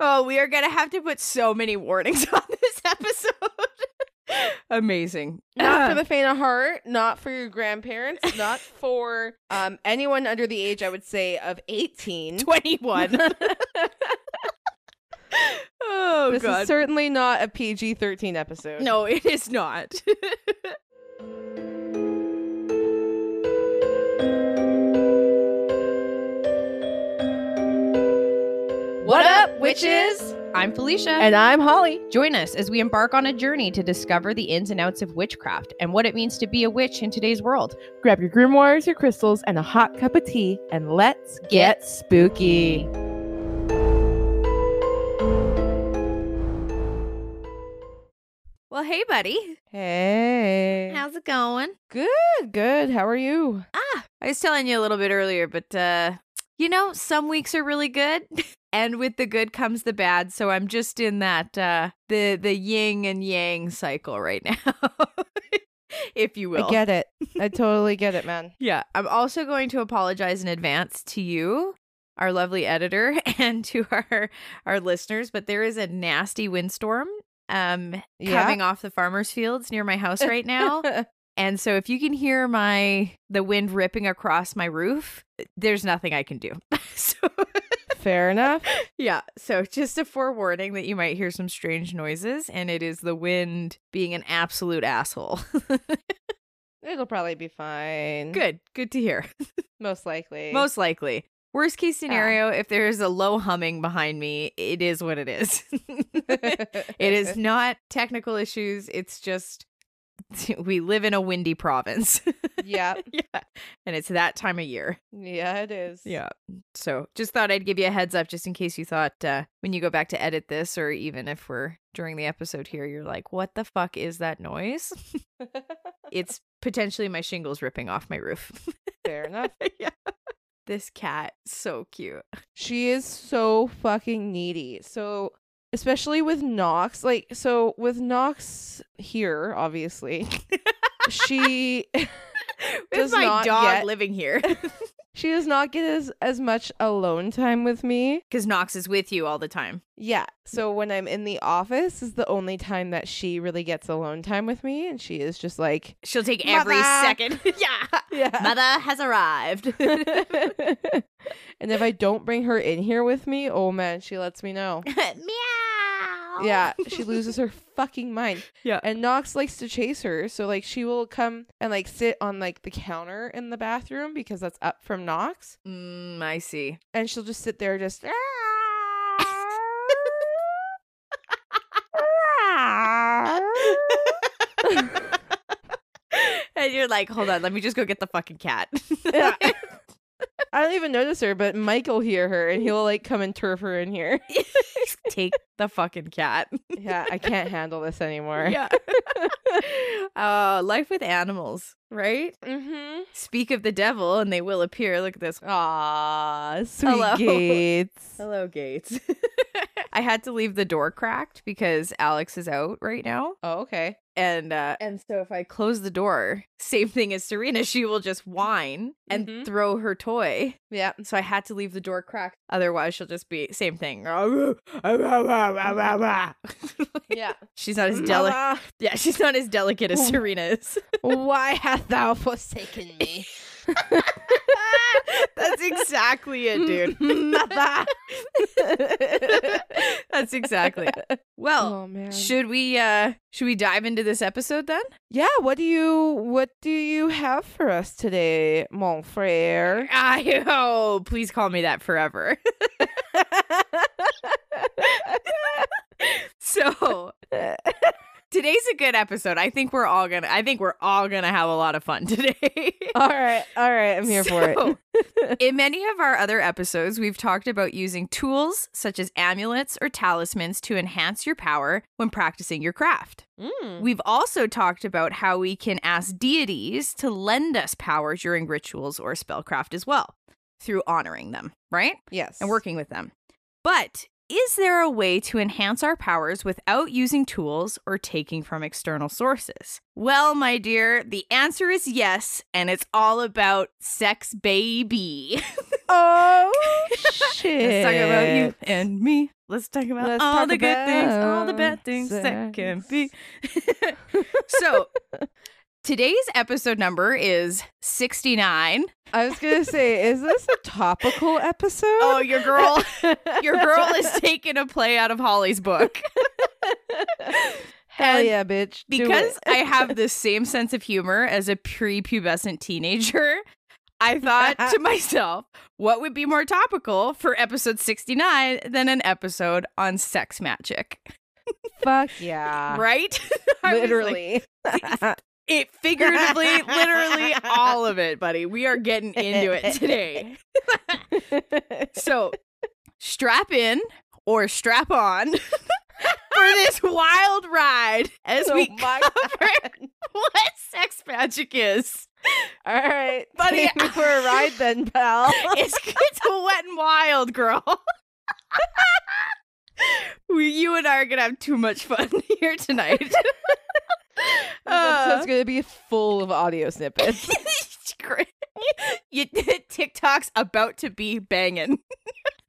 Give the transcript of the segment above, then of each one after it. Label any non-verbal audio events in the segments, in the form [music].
Oh, we are gonna have to put so many warnings [laughs] on this episode. [laughs] Amazing. Not for [clears throat] the faint of heart, not for your grandparents, not for um anyone under the age I would say of 18. 21. [laughs] oh this god. is certainly not a PG-13 episode. no, it is not. Witches? I'm Felicia. And I'm Holly. Join us as we embark on a journey to discover the ins and outs of witchcraft and what it means to be a witch in today's world. Grab your grimoires, your crystals, and a hot cup of tea, and let's get spooky. Well, hey, buddy. Hey. How's it going? Good, good. How are you? Ah, I was telling you a little bit earlier, but uh, you know, some weeks are really good, [laughs] and with the good comes the bad. So I'm just in that uh, the the yin and yang cycle right now, [laughs] if you will. I get it. I [laughs] totally get it, man. Yeah, I'm also going to apologize in advance to you, our lovely editor, [laughs] and to our our listeners. But there is a nasty windstorm um Yeah. coming off the farmers' fields near my house right now. And so if you can hear my the wind ripping across my roof, there's nothing I can do. so Fair enough. [laughs] yeah, so just a forewarning that you might hear some strange noises and it is the wind being an absolute asshole. [laughs] It'll probably be fine. good, good to hear. [laughs] Most likely. Most likely. Worst case ah. scenario, if there's a low humming behind me, it is what it is. it is not technical issues, it's just [laughs] we live in a windy province. [laughs] yeah. yeah. And it's that time of year. Yeah, it is. Yeah. So just thought I'd give you a heads up just in case you thought uh, when you go back to edit this, or even if we're during the episode here, you're like, what the fuck is that noise? [laughs] it's potentially my shingles ripping off my roof. Fair enough. yeah. This cat, so cute. She is so fucking needy. So especially with Knox. like so with Knox here, obviously, she [laughs] [laughs] Does my not dog get- living here. [laughs] she does not get as as much alone time with me. Because Knox is with you all the time. Yeah. So when I'm in the office is the only time that she really gets alone time with me and she is just like She'll take every Mother! second. yeah. Yeah. Mother has arrived. And if I don't bring her in here with me, oh man, she lets me know. [laughs] Meow. Yeah, she [laughs] loses her fucking mind. Yeah. And Knox likes to chase her, so like she will come and like sit on like the counter in the bathroom because that's up from Knox. Mm, I see. and she'll just sit there just [laughs] and you're like, hold on, let me just go get the fucking cat. Yeah. I don't even notice her, but Mike will hear her and he'll like come and turf her in here. [laughs] Take the fucking cat. Yeah, I can't handle this anymore. Yeah. [laughs] uh, life with animals, right? Mm-hmm. Speak of the devil and they will appear. Look at this. Aw, sweet Hello. Gates. [laughs] Hello, Gates. I had to leave the door cracked because Alex is out right now. Oh, okay. And uh and so if I close the door, same thing as Serena, she will just whine and Mhm. throw her toy. Yeah. So I had to leave the door cracked. Otherwise she'll just be same thing. Yeah. [laughs] she's not as delicate. [laughs] Yeah, she's not as delicate as. [laughs] Serena is. why hast thou forsaken me? [laughs] That's exactly it, dude. [laughs] That's exactly it. Well, oh should we uh should we dive into this episode then? yeah, what do you what do you have for us today, mon frere? I oh, please call me that forever. [laughs] so today's a good episode. I think we're all gonna I think we're all gonna have a lot of fun [laughs] today. all right, all right, I'm here for So, it. [laughs] In many of our other episodes, we've talked about using tools such as amulets or talismans to enhance your power when practicing your craft. Mm. We've also talked about how we can ask deities to lend us power during rituals or spellcraft as well through honoring them, right? Yes. And working with them. But is there a way to enhance our powers without using tools or taking from external sources? Well, my dear, the answer is yes, and it's all about sex, baby. [laughs] Oh shit! [laughs] Let's talk about you and me. Let's talk about Let's all talk the good things, all the bad things that can be. [laughs] so, today's episode number is 69. I was gonna [laughs] say, is this a topical episode? Oh, your girl, [laughs] your girl is taking a play out of Holly's book. Hell and yeah, bitch! Because. I have [laughs] the same sense of humor as a prepubescent teenager, I thought to myself, what would be more topical for episode 69 than an episode on sex magic? fuck yeah, Right? Like, literally. It figuratively, literally all of it, buddy. We are getting into it today. [laughs] So, strap in or strap on [laughs] for this wild ride as oh we Oh my [laughs] cover God. what sex magic is. All right, Buddy, take me for a ride then, pal. It's it's wet and wild, girl. we, you and I are gonna have too much fun here tonight. Uh, episode's gonna be full of audio snippets. [laughs] You, [laughs] TikTok's about to be banging.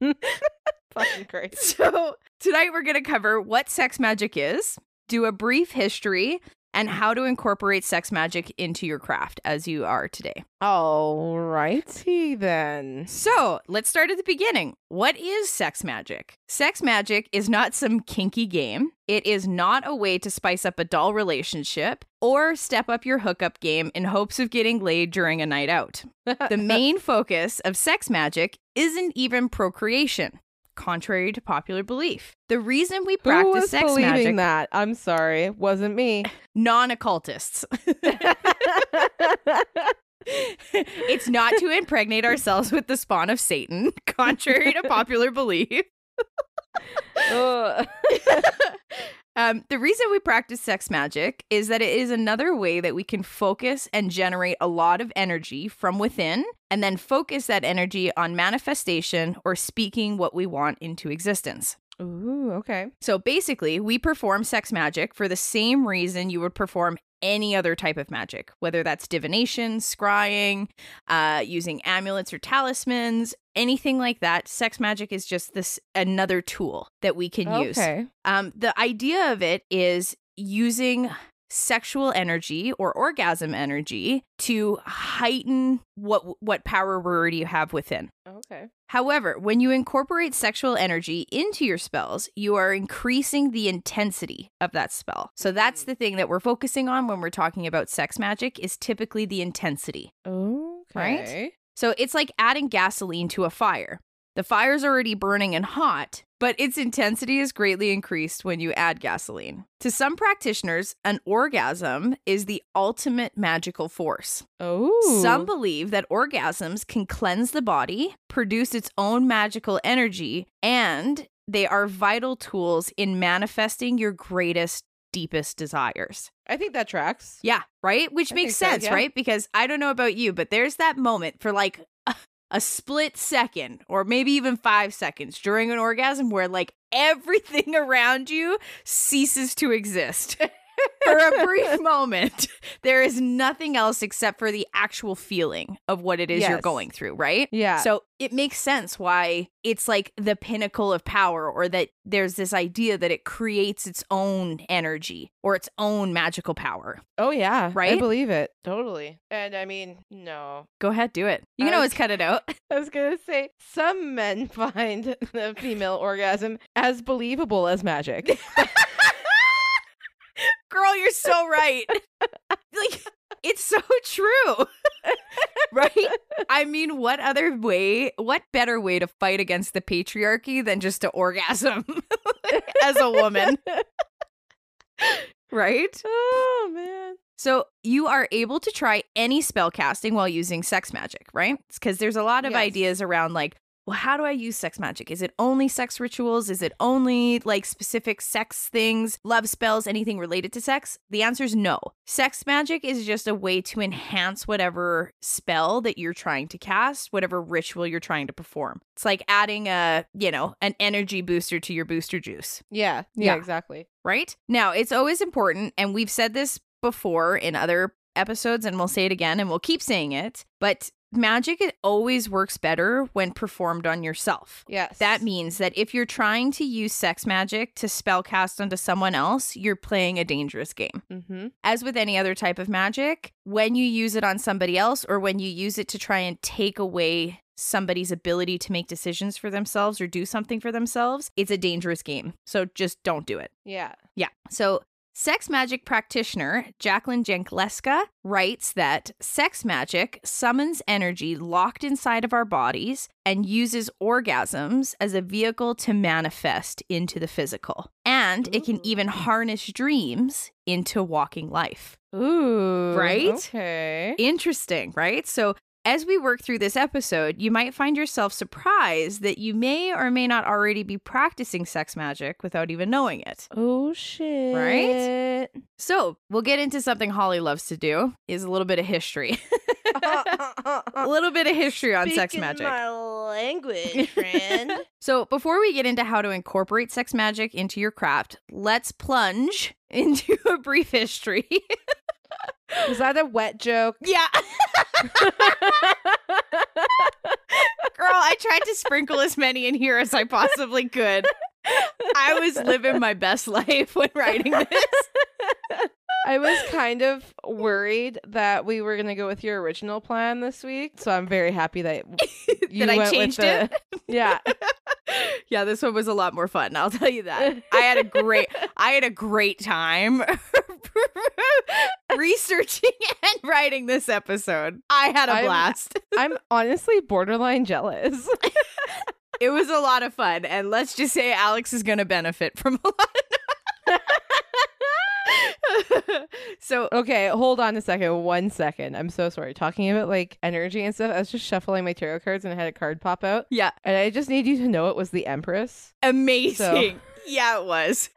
[laughs] Fucking crazy. So, tonight we're going to cover what sex magic is, do a brief history, and how to incorporate sex magic into your craft as you are today. All righty then. So, let's start at the beginning. What is sex magic? Sex magic is not some kinky game. It is not a way to spice up a dull relationship or step up your hookup game in hopes of getting laid during a night out. The [laughs] main focus of sex magic isn't even procreation, contrary to popular belief. The reason we practice sex magic, that? I'm sorry, it wasn't me. [laughs] non occultists. [laughs] it's not to impregnate ourselves with the spawn of Satan, [laughs] contrary to popular belief. Um, the reason we practice sex magic is that it is another way that we can focus and generate a lot of energy from within and then focus that energy on manifestation or speaking what we want into existence. Ooh, okay. So basically, we perform sex magic for the same reason you would perform any other type of magic, whether that's divination, scrying, uh, using amulets or talismans, anything like that. Sex magic is just this another tool that we can use. Um, the idea of it is using sexual energy or orgasm energy to heighten what what power we already have within. Okay. However, when you incorporate sexual energy into your spells, you are increasing the intensity of that spell. So that's mm. the thing that we're focusing on when we're talking about sex magic is typically the intensity. Okay. So it's like adding gasoline to a fire. The fire's already burning and hot, but its intensity is greatly increased when you add gasoline. To some practitioners, an orgasm is the ultimate magical force. Oh. Some believe that orgasms can cleanse the body, produce its own magical energy, and they are vital tools in manifesting your greatest, deepest desires. I think that tracks. Yeah, right? Which I makes think so, sense, yeah. right? Because I don't know about you, but there's that moment for like [laughs] a, split second or maybe even five seconds during an orgasm where like [laughs] everything around you ceases to exist. [laughs] for a [laughs] brief moment, [laughs] there is nothing else except for the actual feeling of what it is you're going through, right? Yeah. So it makes sense why it's like the pinnacle of power, or that there's this idea that it creates its own energy or its own magical power. oh yeah. Right? I believe it. Totally. And I mean, no. Go ahead, do it. You can I always cut it out. [laughs] I was gonna say some men find the female orgasm as believable as magic. Girl, you're so right. like, it's so [laughs] true. [laughs] right? I mean, what other way, what better way to fight against the patriarchy than just to orgasm [laughs] as a woman? right? oh man. So you are able to try any spell casting while using sex magic, right? Because there's a lot of Yes. ideas around like, well, how do I use sex magic? Is it only sex rituals? Is it only like specific sex things, love spells, anything related to sex? The answer is no. Sex magic is just a way to enhance whatever spell that you're trying to cast, whatever ritual you're trying to perform. It's like adding a, you know, an energy booster to your booster juice, Yeah. Yeah, Yeah. exactly. right? Now, it's always important, and we've said this before in other episodes, and we'll say it again, and we'll keep saying it, but magic it always works better when performed on yourself. Yes. That means that if you're trying to use sex magic to spell cast onto someone else, you're playing a dangerous game. Mm-hmm. As with any other type of magic, when you use it on somebody else or when you use it to try and take away somebody's ability to make decisions for themselves or do something for themselves, it's a dangerous game. So just don't do it. Yeah. Yeah. So, sex magic practitioner Jacqueline Jankleska writes that sex magic summons energy locked inside of our bodies and uses orgasms as a vehicle to manifest into the physical. And it can even harness dreams into walking life. Ooh. Right? Okay. Interesting, right? So, as we work through this episode, you might find yourself surprised that you may or may not already be practicing sex magic without even knowing it. Oh shit. Right? So, we'll get into something Holly loves to do is a little bit of history. [laughs] a little bit of history on sex magic. My language, [laughs] friend. So, before we get into how to incorporate sex magic into your craft, let's plunge [laughs] into a brief history. Was that a wet joke? yeah. [laughs] [laughs] Girl, I tried to sprinkle as many in here as I possibly could. I was living my best life when writing this. [laughs] I was kind of worried that we were gonna go with your original plan this week, so I'm very happy that [laughs] you that I went with changed the- it. [laughs] Yeah, yeah, this one was a lot more fun. I'll tell you that. I had a great I had a great time researching and writing this episode. I had a I'm- blast. I'm honestly borderline jealous. It was a lot of fun and let's just say Alex is going to benefit from a lot. [laughs] so Okay, hold on a second. One second. I'm so sorry. Talking about like energy and stuff, I was just shuffling my tarot cards and I had a card pop out. yeah, And I just need you to know it was the Empress. amazing. [laughs] Yeah, it was.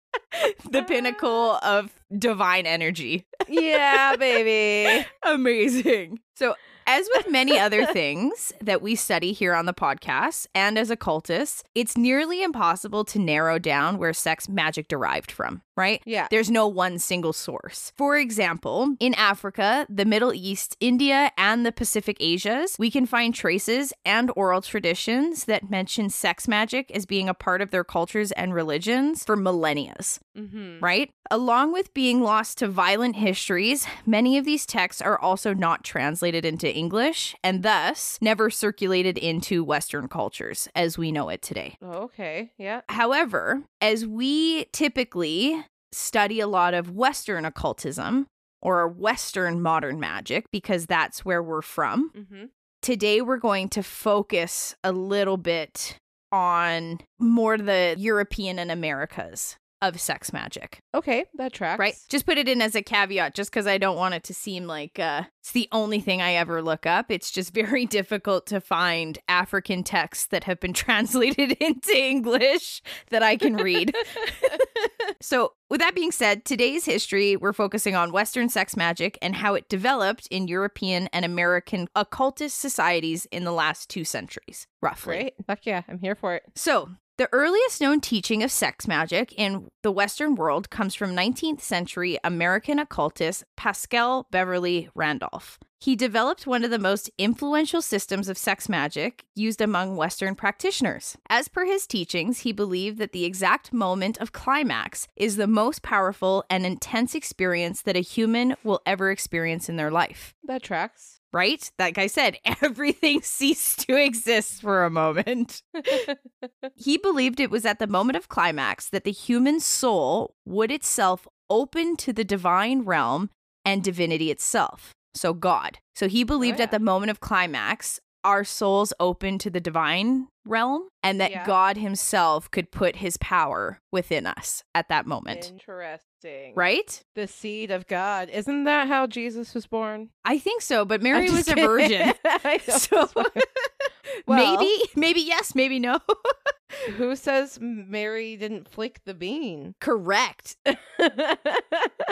[laughs] the pinnacle of divine energy. Yeah, baby. Amazing. So, as with many other things that we study here on the podcast and as occultists, it's nearly impossible to narrow down where sex magic derived from, right? Yeah. There's no one single source. For example, in Africa, the Middle East, India, and the Pacific Asias, we can find traces and oral traditions that mention sex magic as being a part of their cultures and religions for millennia Mm-hmm. right? Along with being lost to violent histories, many of these texts are also not translated into English and thus never circulated into Western cultures as we know it today. Okay. Yeah. However, as we typically study a lot of Western occultism or Western modern magic, because that's where we're from, Mm-hmm. today we're going to focus a little bit on more the European and Americas of sex magic. Okay, that tracks. Right. Just put it in as a caveat, just because I don't want it to seem like uh, it's the only thing I ever look up. It's just very [laughs] difficult to find African texts that have been [laughs] translated [laughs] into English that I can read. so, with that being said, today's history, we're focusing on Western sex magic and how it developed in European and American occultist societies in the last two centuries, roughly. Great. Fuck yeah, I'm here for it. So, the earliest known teaching of sex magic in the Western world comes from 19th century American occultist Paschal Beverly Randolph. He developed one of the most influential systems of sex magic used among Western practitioners. As per his teachings, he believed that the exact moment of climax is the most powerful and intense experience that a human will ever experience in their life That tracks. Right? Like I said, [laughs] everything ceased to exist for a moment. [laughs] he believed it was at the moment of climax that the human soul would itself open to the divine realm and divinity itself. So, God. So, he believed at oh, yeah. the moment of climax, our souls open to the divine realm and that Yeah. God himself could put his power within us at that moment. Interesting. Right? The seed of God. Isn't that how Jesus was born? I think so, but Mary was just a virgin. [laughs] So-. [laughs] Well- maybe, [laughs] maybe yes, maybe no. [laughs] Who says Mary didn't flick the bean? Correct. [laughs]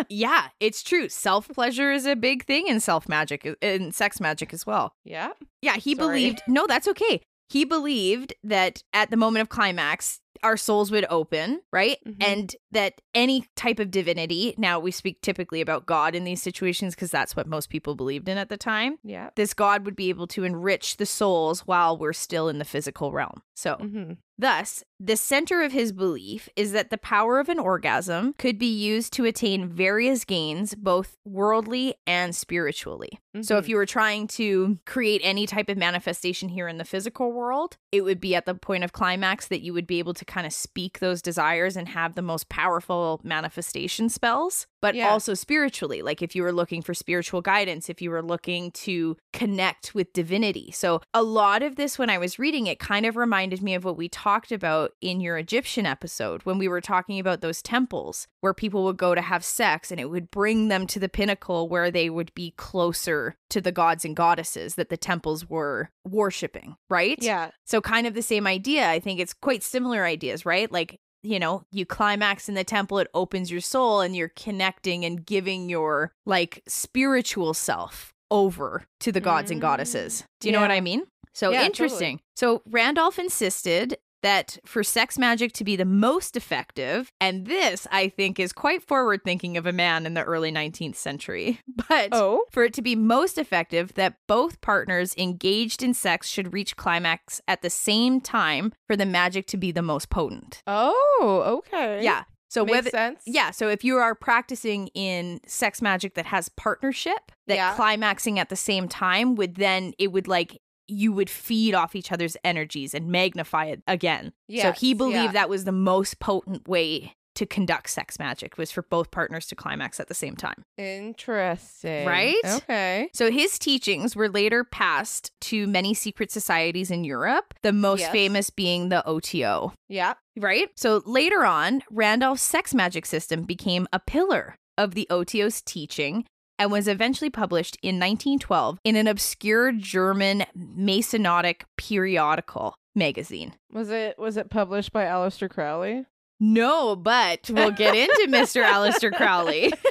Yeah, it's true. Self pleasure is a big thing in self magic, in sex magic as well. yeah. Yeah, he Sorry. believed. No, that's okay. He believed that at the moment of climax, our souls would open, right? Mhm. And that any type of divinity, now we speak typically about God in these situations because that's what most people believed in at the time. Yeah. This God would be able to enrich the souls while we're still in the physical realm. So, hmm Thus, the center of his belief is that the power of an orgasm could be used to attain various gains, both worldly and spiritually. So, if mm-hmm. you were trying to create any type of manifestation here in the physical world, it would be at the point of climax that you would be able to kind of speak those desires and have the most powerful manifestation spells, but Yeah. also spiritually. Like if you were looking for spiritual guidance, if you were looking to connect with divinity. So, a lot of this, when I was reading it, kind of reminded me of what we talked about in your Egyptian episode when we were talking about those temples where people would go to have sex and it would bring them to the pinnacle where they would be closer to the gods and goddesses that the temples were worshiping, right? yeah. So, kind of the same idea. I think it's quite similar ideas, right? Like, you know, you climax in the temple, it opens your soul, and you're connecting and giving your like spiritual self over to the gods and Mm, goddesses. Do you know what. I mean? So Yeah, totally. interesting. So, Randolph insisted that for sex magic to be the most effective, and this I think is quite forward thinking of a man in the early 19th century, [laughs] but Oh. for it to be most effective, that both partners engaged in sex should reach climax at the same time for the magic to be the most potent. Oh. Okay. Yeah. So Makes whether sense. yeah, so if you are practicing in sex magic that has partnership, that Yeah. climaxing at the same time would then it would like you would feed off each other's energies and magnify it again. so he believed yeah. that was the most potent way to conduct sex magic was for both partners to climax at the same time. Interesting. Right? Okay. So his teachings were later passed to many secret societies in Europe, the most Yes. famous being the OTO. Yeah. Right? So later on, Randolph's sex magic system became a pillar of the OTO's teaching and was eventually published in 1912 in an obscure German Masonic periodical magazine. Was it was it published by Aleister Crowley? No, but we'll get into [laughs] Mr. Aleister Crowley. [laughs]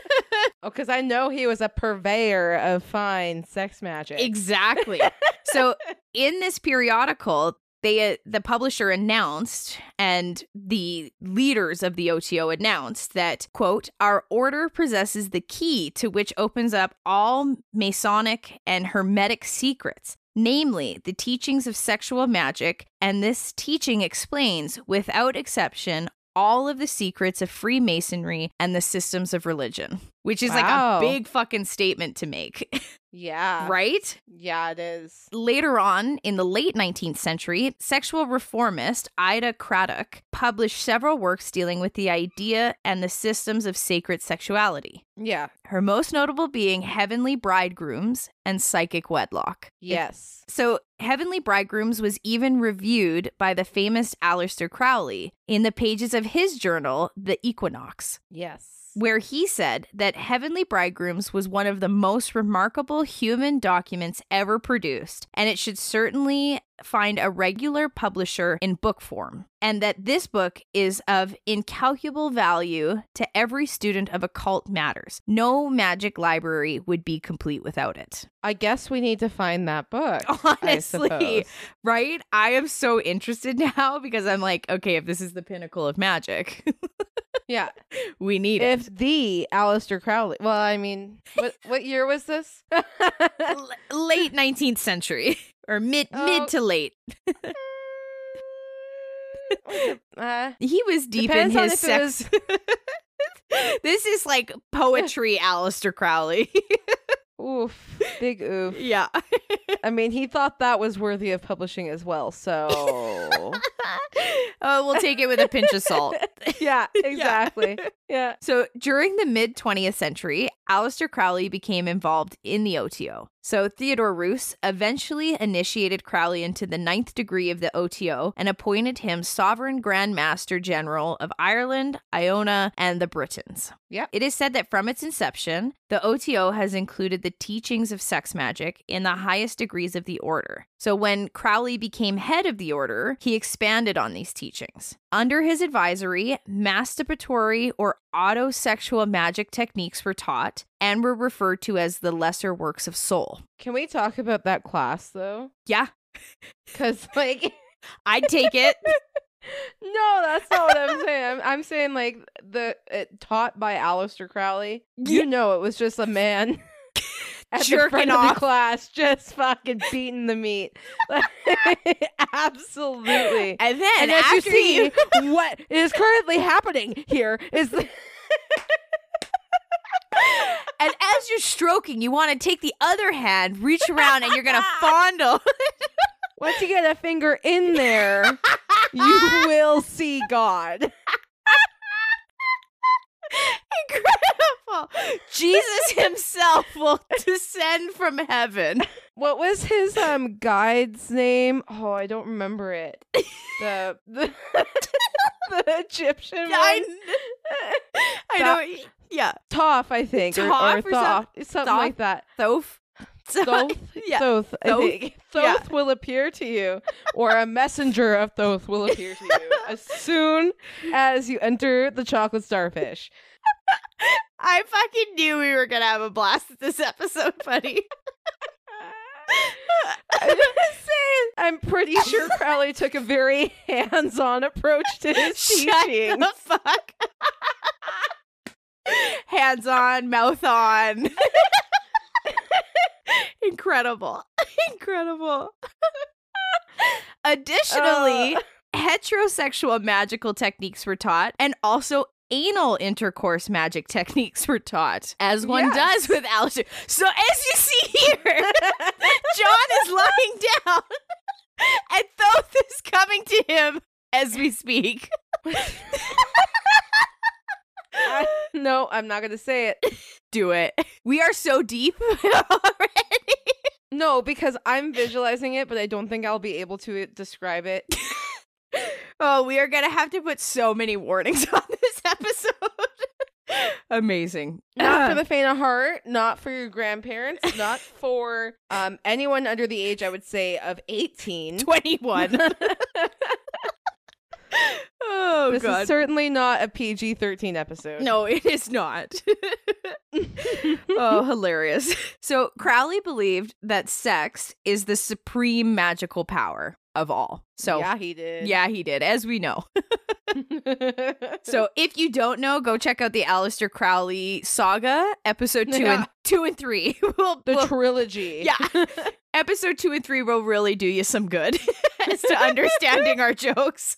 Oh, because I know he was a purveyor of fine sex magic. Exactly. so [laughs] in this periodical, they uh, the publisher announced and the leaders of the OTO announced that quote our order possesses the key to which opens up all masonic and hermetic secrets namely the teachings of sexual magic and this teaching explains without exception all of the secrets of Freemasonry and the systems of religion, which is Wow. like a big fucking statement to make, [laughs] yeah. right? Yeah, it is. Later on, in the late 19th century, sexual reformist Ida Craddock published several works dealing with the idea and the systems of sacred sexuality. Yeah. Her most notable being Heavenly Bridegrooms and Psychic Wedlock. Yes. So, Heavenly Bridegrooms was even reviewed by the famous Aleister Crowley in the pages of his journal, The Equinox Yes. Where he said that Heavenly Bridegrooms was one of the most remarkable human documents ever produced, and it should certainly find a regular publisher in book form, and that this book is of incalculable value to every student of occult matters. No magic library would be complete without it. I guess we need to find that book. [laughs] Honestly, suppose. right? I am so interested [laughs] now because I'm like, okay, if this is the pinnacle of magic, [laughs] Yeah. we need it. If the Aleister Crowley. Well, I mean, what what year was this? L- late 19th century or mid Oh. mid to late [laughs] uh, he was deep in his sex [laughs] this is like [laughs] poetry Aleister Crowley oof. Big oof. yeah I mean, he thought that was worthy of publishing as well. So, oh we'll take it with a pinch of salt [laughs] [laughs] yeah, exactly. Yeah. So during the mid 20th century, Aleister Crowley became involved in the OTO. So Theodore Reuss eventually initiated Crowley into the ninth degree of the OTO and appointed him Sovereign Grand Master General of Ireland, Iona, and the Britains. Yep. It is said that from its inception, the OTO has included the teachings of sex magic in the highest degrees of the order. So when Crowley became head of the order, he expanded on these teachings. Under his advisory, masturbatory or autosexual magic techniques were taught and were referred to as the lesser works of soul. Can we talk about that class though? Yeah, [laughs] Because like. [laughs] I'd take it. [laughs] No, that's not what I'm saying. I'm, I'm saying like the it, taught by Aleister Crowley. You know, it was just a man at the Jerking of off. the class, just fucking beating the meat. [laughs] Absolutely. And then And as you see, you- what is currently happening here is the- [laughs] and as you're stroking, you want to take the other hand, reach around, and you're gonna [laughs] fondle. once you get a finger in there, you will see God. Incredible. Jesus [laughs] himself will descend from heaven. What was his um guide's name? Oh, I don't remember it. The [laughs] the, the Egyptian one. [laughs] I, I know. Yeah. Toph, I think, or, or Toph or Thoth, something Thoth? like that. Thoth. Thoth, [laughs] Yeah. Thoth, Thoth? Thoth Yeah. will appear to you, or a messenger of Thoth will appear to you as soon as you enter the chocolate starfish. [laughs] I fucking knew we were gonna have a blast with this episode, buddy. I'm. [laughs] I'm pretty sure Crowley took a very hands-on approach to his Shut teaching. the fuck. Hands on, mouth on. [laughs] Incredible. [laughs] Incredible. [laughs] Additionally, Uh. heterosexual magical techniques were taught and also anal intercourse magic techniques were taught, as one Yes. does with Aleister. So, as you see here, John is lying down and Thoth is coming to him as we speak. I- no, I'm not gonna say it. Do it. We are so deep [laughs] already. No, because I'm visualizing it, but I don't think I'll be able to describe it. [laughs] Oh, we are going to have to put so many warnings [laughs] on this episode. Amazing. Not for [sighs] the faint of heart, not for your grandparents, not for um anyone under the age I would say of 18. 21. Oh, this God. is certainly not a PG-13 episode. no, it is not. [laughs] oh, hilarious. So, Crowley believed that sex is the supreme magical power of all. So, yeah, he did. yeah, he did, as we know. [laughs] So if you don't know, go check out the Aleister Crowley saga, episode two Yeah. and two and three. [laughs] we'll, the we'll- trilogy. yeah, episode two and three will really do you some good as to understanding our jokes.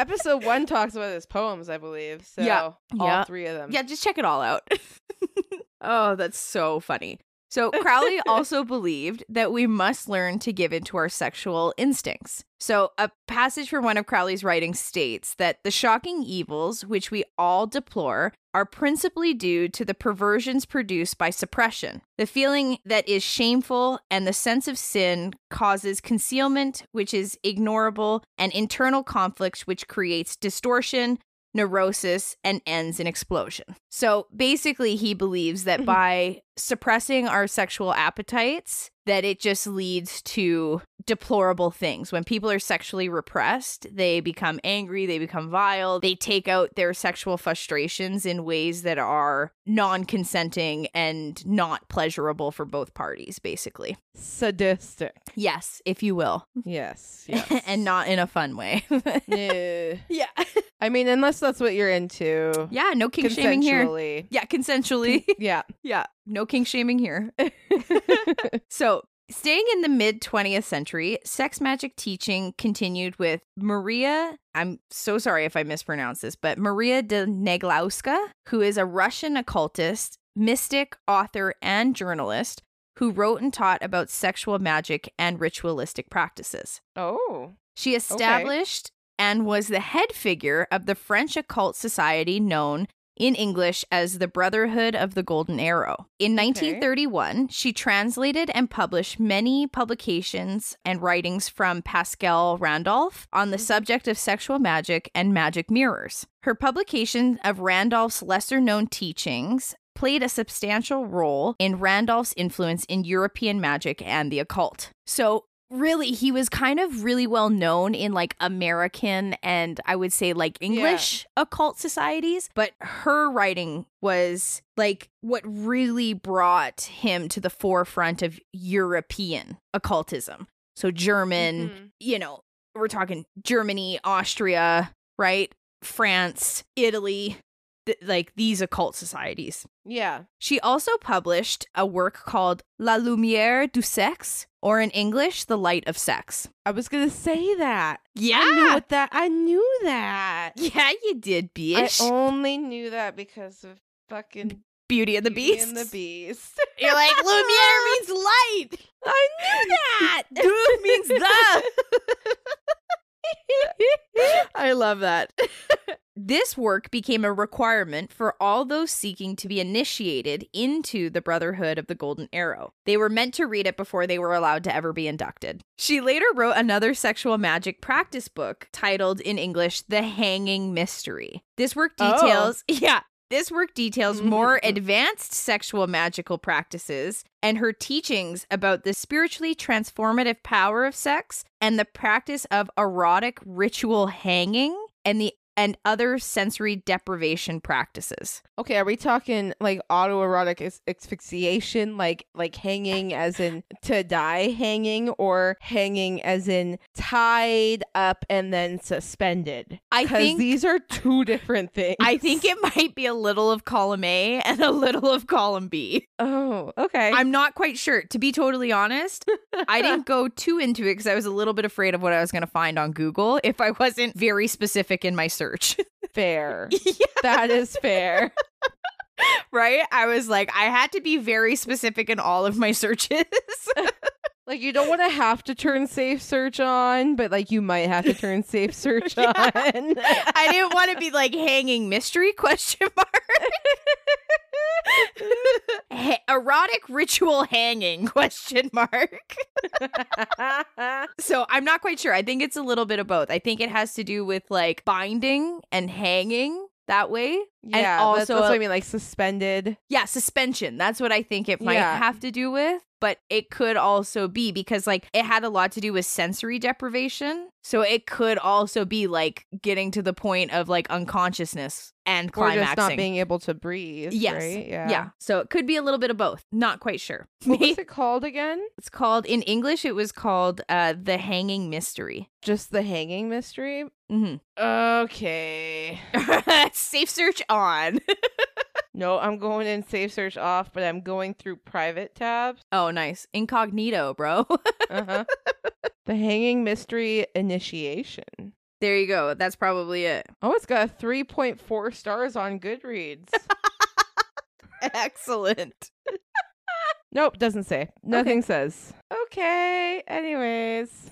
Episode 1 talks about his poems, I believe. So Yeah. all Yeah. three of them. Yeah, just check it all out. [laughs] oh, that's so funny. So [laughs] Crowley also believed that we must learn to give into our sexual instincts. So a passage from one of Crowley's writings states that the shocking evils which we all deplore are principally due to the perversions produced by suppression. The feeling that is shameful and the sense of sin causes concealment, which is ignorable, and internal conflict, which creates distortion, neurosis, and ends in explosion. So basically, he believes that mm-hmm. by suppressing our sexual appetites, that it just leads to deplorable things. When people are sexually repressed, they become angry, they become vile, they take out their sexual frustrations in ways that are non consenting and not pleasurable for both parties, basically. Sadistic. Yes, if you will. Yes. [laughs] yes. and not in a fun way. [laughs] Yeah. yeah. [laughs] I mean, unless that's what you're into. Yeah, no kink shaming here. Yeah, consensually. Yeah. yeah, no kink shaming here. [laughs] [laughs] So, staying in the mid 20th century, sex magic teaching continued with Maria. I'm so sorry if I mispronounce this, but Maria de Naglowska, who is a Russian occultist, mystic, author, and journalist who wrote and taught about sexual magic and ritualistic practices. oh. She established and was the head figure of the French occult society known in English as the Brotherhood of the Golden Arrow. In Okay. 1931, she translated and published many publications and writings from Paschal Randolph on the mm-hmm. subject of sexual magic and magic mirrors. Her publication of Randolph's lesser known teachings played a substantial role in Randolph's influence in European magic and the occult. So, really he was kind of really well known in like American and I would say like English occult societies, but her writing was like what really brought him to the forefront of European occultism. So German, Mhm. you know, we're talking Germany, Austria, right? France, Italy, th- like these occult societies. Yeah. She also published a work called La Lumière du Sexe, or in English, The Light of Sex. I was gonna say that. Yeah. I knew that. I knew that. Yeah, you did, bitch. I only knew that because of fucking Beauty and the Beauty Beast. and the Beast. You're like, Lumiere [laughs] means light. I knew that. [laughs] Dude means the. [laughs] I love that. This work became a requirement for all those seeking to be initiated into the Brotherhood of the Golden Arrow. They were meant to read it before they were allowed to ever be inducted. She later wrote another sexual magic practice book titled in English The Hanging Mystery. This work Oh. details, [laughs] yeah, this work details more Mhm. advanced sexual magical practices and her teachings about the spiritually transformative power of sex and the practice of erotic ritual hanging and the and other sensory deprivation practices. Okay, are we talking like autoerotic as- asphyxiation, like like hanging as in to die hanging, or hanging as in tied up and then suspended? I think these are two different things. I think it might be a little of column A and a little of column B. Oh, okay. I'm not quite sure. To be totally honest, I didn't [laughs] go too into it because I was a little bit afraid of what I was going to find on Google if I wasn't very specific in my search. [laughs] fair. yeah. That is fair. [laughs] right? I was like, I had to be very specific in all of my searches. [laughs] Like you don't want to have to turn safe search on, but like you might have to turn safe search Yeah. on. I didn't want to be like hanging mystery question mark. [laughs] Ha- erotic ritual hanging [laughs] question mark. [laughs] So I'm not quite sure. I think it's a little bit of both. I think it has to do with like binding and hanging that way. yeah, that's, also that's what a- I mean, like suspended. Yeah, suspension. That's what I think it might Yeah. have to do with. But it could also be because, like, it had a lot to do with sensory deprivation. So it could also be like getting to the point of like unconsciousness and climaxing. Or just not being able to breathe. Yes. Right? Yeah. yeah. So it could be a little bit of both. Not quite sure. [laughs] What was [laughs] it called again? It's called, in English, it was called uh, The Hanging Mystery. Just the hanging mystery. hmm Okay. [laughs] Safe search on. No, I'm going in safe search off, but I'm going through private tabs. oh, nice. Incognito, bro. Uh-huh. [laughs] the hanging mystery initiation. there you go. That's probably it. Oh, it's got 3.4 stars on Goodreads. [laughs] Excellent. [laughs] nope, doesn't say. Nothing says. Okay. Anyways.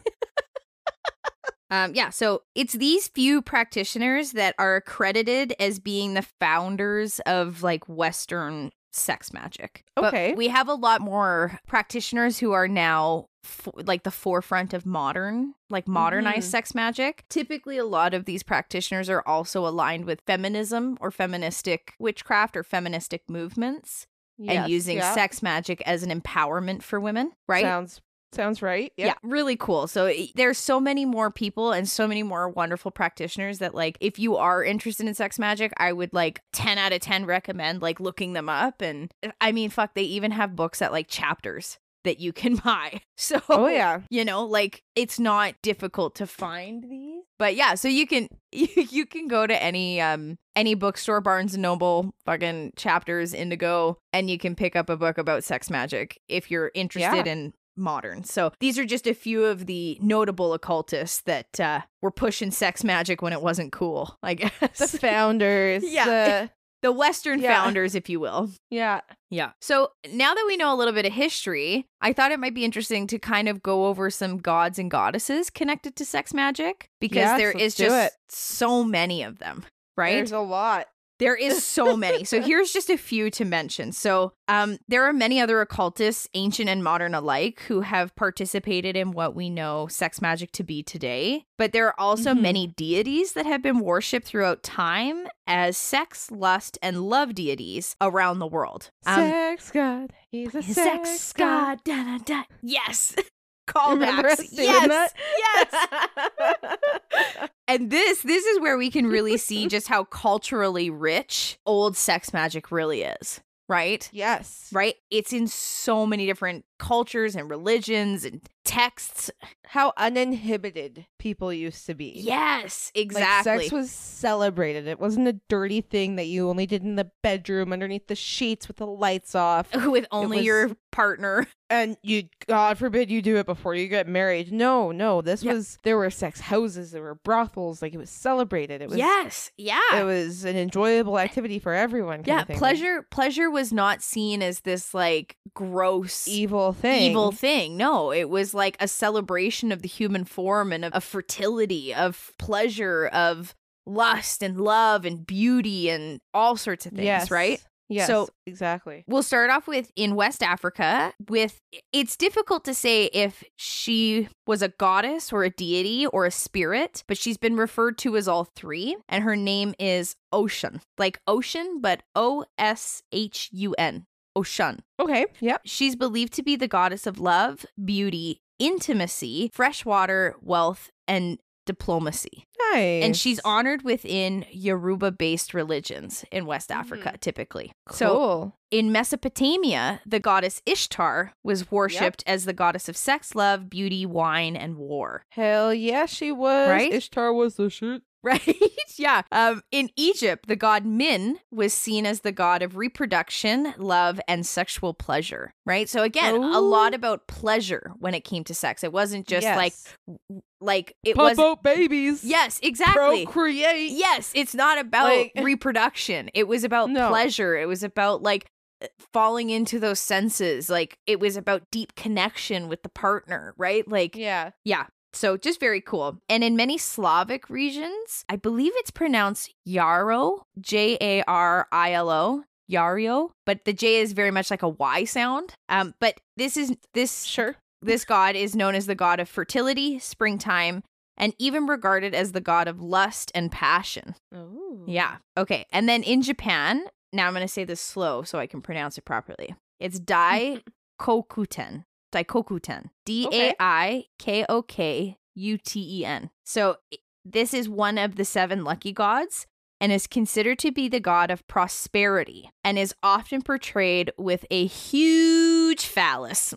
Um, yeah, so it's these few practitioners that are accredited as being the founders of like Western sex magic. But Okay. we have a lot more practitioners who are now f- like the forefront of modern, like modernized Mhm. sex magic. Typically, a lot of these practitioners are also aligned with feminism or feministic witchcraft or feministic movements Yes, and using yeah. sex magic as an empowerment for women, right? Sounds sounds right. Yep. Yeah, really cool. So there's so many more people and so many more wonderful practitioners that like if you are interested in sex magic, I would like 10 out of 10 recommend like looking them up and I mean fuck, they even have books at like Chapters that you can [laughs] buy. So Oh yeah. you know, like it's not difficult to find these. But yeah, so you can [laughs] you can go to any um any bookstore, Barnes and Noble, fucking Chapters, Indigo, and you can pick up a book about sex magic if you're interested Yeah. in modern. So these are just a few of the notable occultists that uh were pushing sex magic when it wasn't cool, I [laughs] guess. The founders. Yeah. the- [laughs] the Western Yeah. founders, if you will. yeah. Yeah. So now that we know a little bit of history, I thought it might be interesting to kind of go over some gods and goddesses connected to sex magic because Yes, there is just it. so many of them, right? There's a lot. There is [laughs] so many. So here's just a few to mention. So um, there are many other occultists, ancient and modern alike, who have participated in what we know sex magic to be today. But there are also Mhm. many deities that have been worshipped throughout time as sex, lust, and love deities around the world. Um, sex god. He's a sex, god. Da, da, da. Yes. [laughs] Callbacks. Yes. that? Yes. [laughs] And this this is where we can really see [laughs] just how culturally rich old sex magic really is, right? yes. Right? It's in so many different cultures and religions and texts. How uninhibited people used to be. Yes, Like exactly. sex was celebrated. It wasn't a dirty thing that you only did in the bedroom underneath the sheets with the lights off. [laughs] with only was- your partner. And you God forbid you do it before you get married. No, no. This Yeah. was there were sex houses, there were brothels, like it was celebrated. It was yes. Yeah. it was an enjoyable activity for everyone. yeah. Like, pleasure pleasure was not seen as this like gross evil thing. evil thing. No, it was like a celebration of the human form and of, of fertility, of pleasure, of lust and love and beauty and all sorts of things, yes. right? Yes. So- exactly. We'll start off with in West Africa with it's difficult to say if she was a goddess or a deity or a spirit, but she's been referred to as all three and her name is Oshun. Like ocean but O S H U N. Oshun. Okay. Yep. She's believed to be the goddess of love, beauty, intimacy, fresh water, wealth, and diplomacy. Nice. And she's honored within Yoruba based religions in West hmm. Africa, typically. So cool. in Mesopotamia, the goddess Ishtar was worshipped as the goddess of sex, love, beauty, wine, and war. Hell yeah, she was. Right? Ishtar was the shit. Right? [laughs] yeah. Um, in Egypt, the god Min was seen as the god of reproduction, love, and sexual pleasure. Right? So again, a lot about pleasure when it came to sex. It wasn't just like Yes. like it was. out babies. Yes, exactly. Procreate. Yes, it's not about Like- [laughs] reproduction. It was about No. pleasure. It was about like uh, falling into those senses. Like it was about deep connection with the partner, right? Like Yeah. yeah. So just very cool. And in many Slavic regions, I believe it's pronounced Yarrow, J A R I L O, Yario, but the J is very much like a Y sound. Um, but this is this Sure. this god is known as the god of fertility, springtime, and even regarded as the god of lust and passion. Oh. Yeah. Okay. And then in Japan, now I'm going to say this slow so I can pronounce it properly. It's Dai [laughs] Kokuten. Daikokuten. D A I K O K U T E N. So this is one of the seven lucky gods and is considered to be the god of prosperity and is often portrayed with a huge phallus.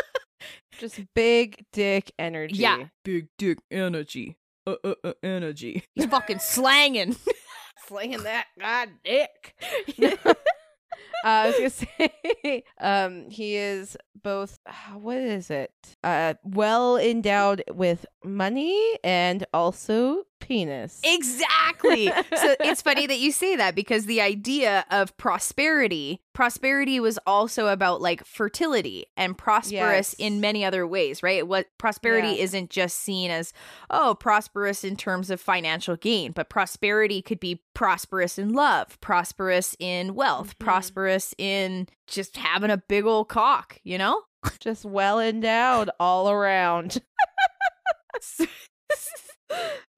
[laughs] Just big dick energy. Yeah. Big dick energy. Uh, uh, uh, energy. He's fucking [laughs] slanging. [laughs] Slinging that god dick. Uh, I was gonna [laughs] say, um, he is both. uh, What is it? Uh, well endowed with money and also penis. Exactly. [laughs] so it's funny that you say that because the idea of prosperity, prosperity was also about like fertility and prosperous Yes. in many other ways, right? What prosperity Yeah. isn't just seen as oh, prosperous in terms of financial gain, but prosperity could be prosperous in love, prosperous in wealth, Mhm. prosperous in just having a big old cock, you know? Just well endowed all around. [laughs] [laughs]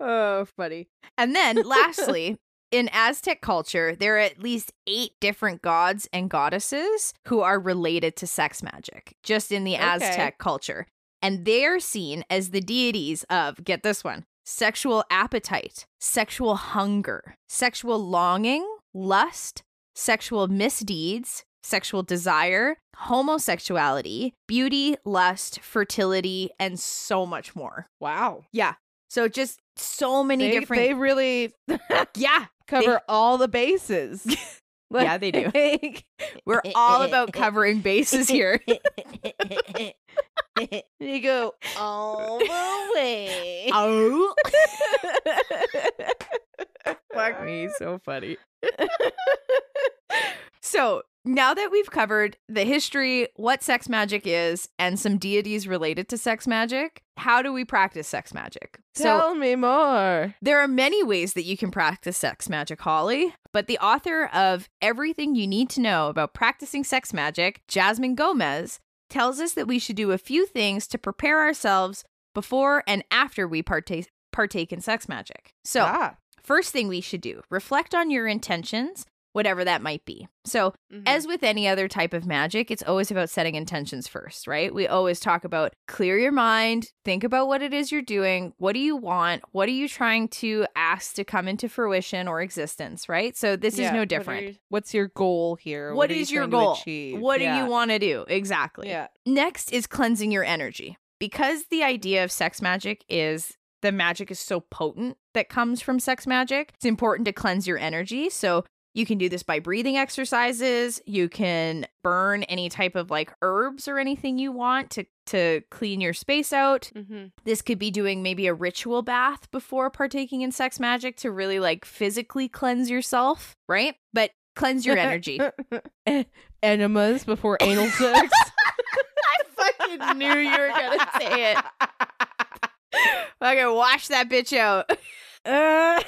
oh, funny. And then lastly, [laughs] in Aztec culture, there are at least eight different gods and goddesses who are related to sex magic, just in the Okay. Aztec culture. And they are seen as the deities of, get this one, sexual appetite, sexual hunger, sexual longing, lust, sexual misdeeds, sexual desire, homosexuality, beauty, lust, fertility, and so much more. Wow. Yeah. So just so many They, different they really [laughs] Yeah. cover all the bases. [laughs] [laughs] Yeah, they do. Like- We're all about covering bases here. you go all the way. oh. Fuck me, so funny. so now that we've covered the history, what sex magic is, and some deities related to sex magic, how do we practice sex magic? So Tell me more. There are many ways that you can practice sex magic, Holly, but the author of Everything You Need to Know About Practicing Sex Magic, Jasmine Gomez, tells us that we should do a few things to prepare ourselves before and after we partake partake in sex magic. So, ah, first thing we should do, reflect on your intentions, whatever that might be. So, Mhm. as with any other type of magic, it's always about setting intentions first, right? We always talk about clear your mind, think about what it is you're doing, what do you want, what are you trying to ask to come into fruition or existence, right? So, this Yeah, is no what are different. what's your goal here? what are you your goal? achieve? What Yeah. do you want to do? Exactly. Yeah. Next is cleansing your energy. Because the idea of sex magic is the magic is so potent that comes from sex magic, it's important to cleanse your energy. So you can do this by breathing exercises. You can burn any type of like herbs or anything you want to to clean your space out. Mm-hmm. This could be doing maybe a ritual bath before partaking in sex magic to really like physically cleanse yourself, right? But cleanse your energy. [laughs] [laughs] Enemas before anal [laughs] sex. I fucking knew you were gonna say it. Fucking wash that bitch out. Uh,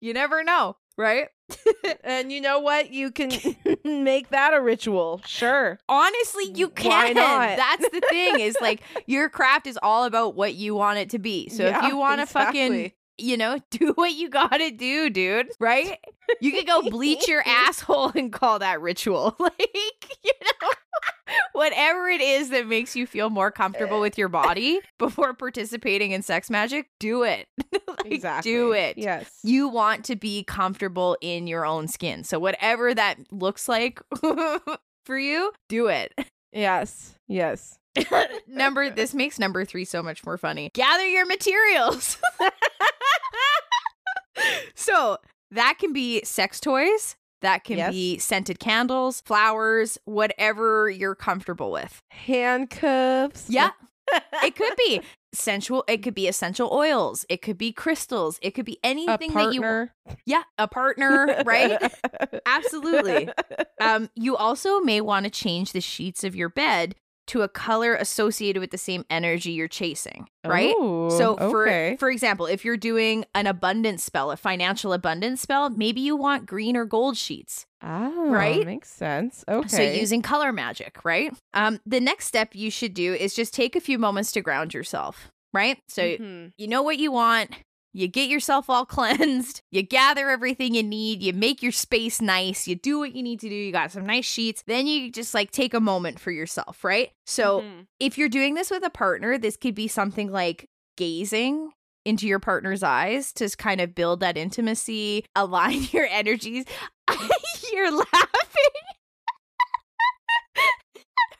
You never know, right? [laughs] and you know what? You can [laughs] [laughs] make that a ritual. Sure. Honestly, you Why can. not? That's the thing is like your craft is all about what you want it to be. So if you want to fucking, exactly. You know, [laughs] do what you got to do, dude, right? You could go bleach your [laughs] asshole and call that ritual. [laughs] Like, you know, whatever it is that makes you feel more comfortable eh. with your body before participating in sex magic, do it. like, exactly. Do it. Yes. You want to be comfortable in your own skin. So, whatever that looks like for you, do it. yes. Yes. number this makes number three so much more funny. Gather your materials. So that can be sex toys. That can Yes. be scented candles, flowers, whatever you're comfortable with. Handcuffs. Yeah. it could be [laughs] sensual. It could be essential oils. It could be crystals. It could be anything that you. Yeah, a partner, right? Absolutely. [laughs] Um, you also may want to change the sheets of your bed to a color associated with the same energy you're chasing, right? Ooh, so for okay. for example, if you're doing an abundance spell, a financial abundance spell, maybe you want green or gold sheets. oh, right? Makes sense. Okay. So using color magic, right? Um, the next step you should do is just take a few moments to ground yourself, right? So Mhm. you know what you want. You get yourself all [laughs] cleansed. You gather everything you need. You make your space nice. You do what you need to do. You got some nice sheets. Then you just like take a moment for yourself, right? So Mhm. if you're doing this with a partner, this could be something like gazing into your partner's eyes to kind of build that intimacy, [laughs] align your energies. you're laughing.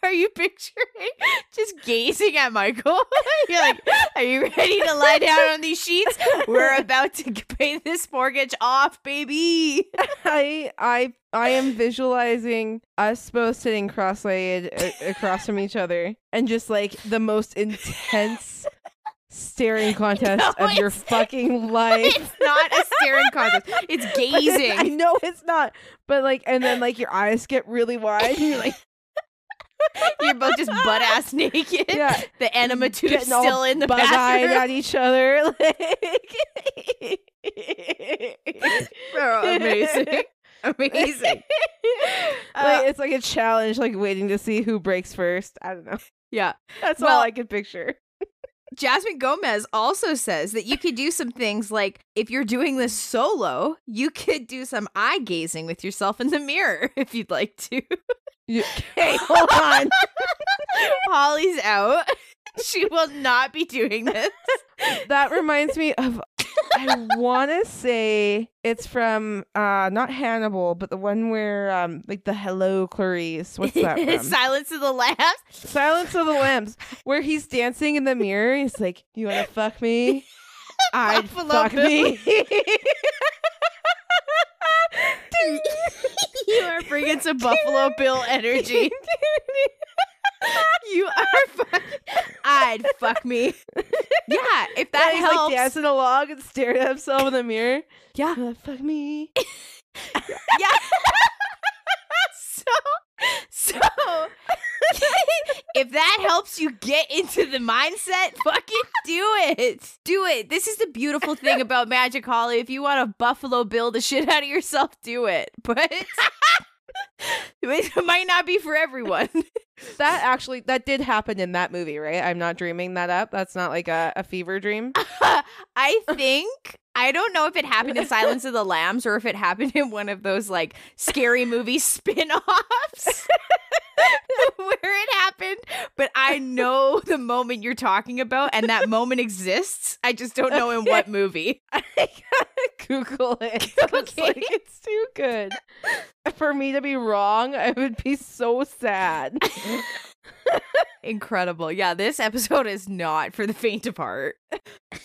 [laughs] Are you picturing [laughs] just gazing at Michael? [laughs] You're like, are you ready to lie down on these sheets? We're about to pay this mortgage off, baby. I I I am visualizing us both sitting cross-legged a- across from each other and just like the most intense staring contest No, of your fucking life. It's not a staring contest. It's gazing. I know it's not, but like, and then like your eyes get really wide. And you're like, [laughs] You're both just butt ass [laughs] naked. yeah, The enema tube still in the bathroom. at each other. [laughs] Like, Oh, amazing. Amazing. Uh, like it's like a challenge, like waiting to see who breaks first. I don't know. yeah. That's Well- all I could picture. Jasmine Gomez also says that you could do some things like if you're doing this solo, you could do some eye gazing with yourself in the mirror if you'd like to. You, [laughs] hey, hold on. [laughs] Holly's out. [laughs] She will not be doing this. that reminds me of I want to say it's from uh not Hannibal, but the one where um like the Hello Clarice. What's that from? Silence of the Lambs. Silence of the Lambs, where he's dancing in the mirror. He's like, "You want to fuck me? I'd Buffalo fuck Bill. me." You are bringing some Buffalo [laughs] Bill energy. [laughs] You are fucking. I'd fuck me. [laughs] Yeah, if Yeah, that like helps. dancing along and staring at himself in the mirror. yeah, fuck me? yeah. so, [laughs] so [laughs] if that helps you get into the mindset, fucking do it. Do it. This is the beautiful thing about Magic Holly. If you want to Buffalo Bill the shit out of yourself, do it. [laughs] But it might not be for everyone. That actually that did happen in that movie, right? I'm not dreaming that up. That's not like a, a fever dream. I think I don't know if it happened in Silence of the [laughs] Lambs or if it happened in one of those like scary movie spin-offs [laughs] where it happened, but I know the moment you're talking about and that moment exists. I just don't know in what movie. [laughs] I gotta Google it. Okay. like, it's too good. For me to be wrong, I would be so sad. Incredible. Yeah, this episode is not for the faint of heart. [laughs]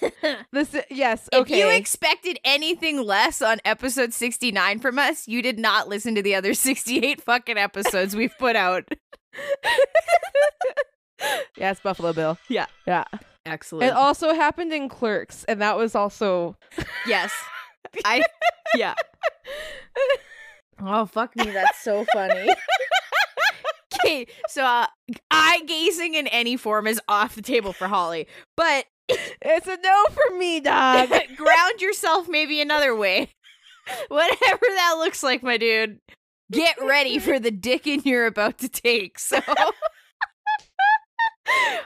[laughs] this yes, If okay. you expected anything less on episode 69 from us, you did not listen to the other 68 fucking episodes we've put out. [laughs] yeah, it's Buffalo Bill. Yeah. Yeah. Excellent. It also happened in Clerks, and that was also yes. I yeah. Oh fuck me, that's so funny. Okay, so uh, eye gazing in any form is off the table for Holly, but [laughs] it's a no for me, dog. [laughs] ground yourself maybe another way. [laughs] Whatever that looks like, my dude. Get ready for the dicking you're about to take. So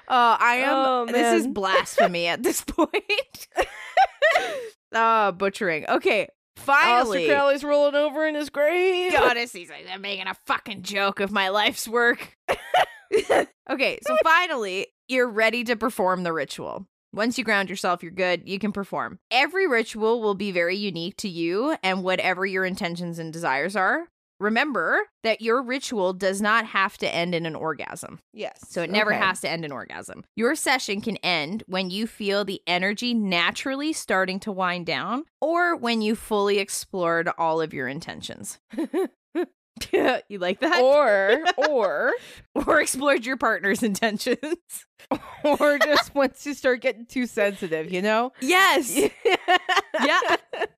Uh, I am Oh, this is blasphemy at this point. uh butchering. Okay, Aleister finally. Crowley's rolling over in his grave. Honestly, he's [laughs] like, I'm making a fucking joke of my life's work. [laughs] okay, so [laughs] finally, you're ready to perform the ritual. Once you ground yourself, you're good. You can perform. Every ritual will be very unique to you and whatever your intentions and desires are. Remember that your ritual does not have to end in an orgasm. Yes. So it never okay. has to end in orgasm. Your session can end when you feel the energy naturally starting to wind down or when you fully explored all of your intentions. [laughs] [laughs] you like that? or [laughs] or Or explored your partner's intentions. [laughs] or just once you start getting too sensitive, you know? yes. Yeah.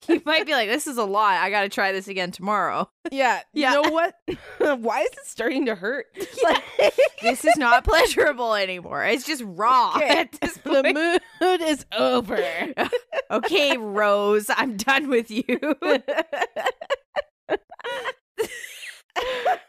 You might be like, this is a lot. I got to try this again tomorrow. Yeah. Yeah. You know what? Why is it starting to hurt? Like, This is not pleasurable anymore. It's just raw Okay. the mood is over. okay, Rose, I'm done with you.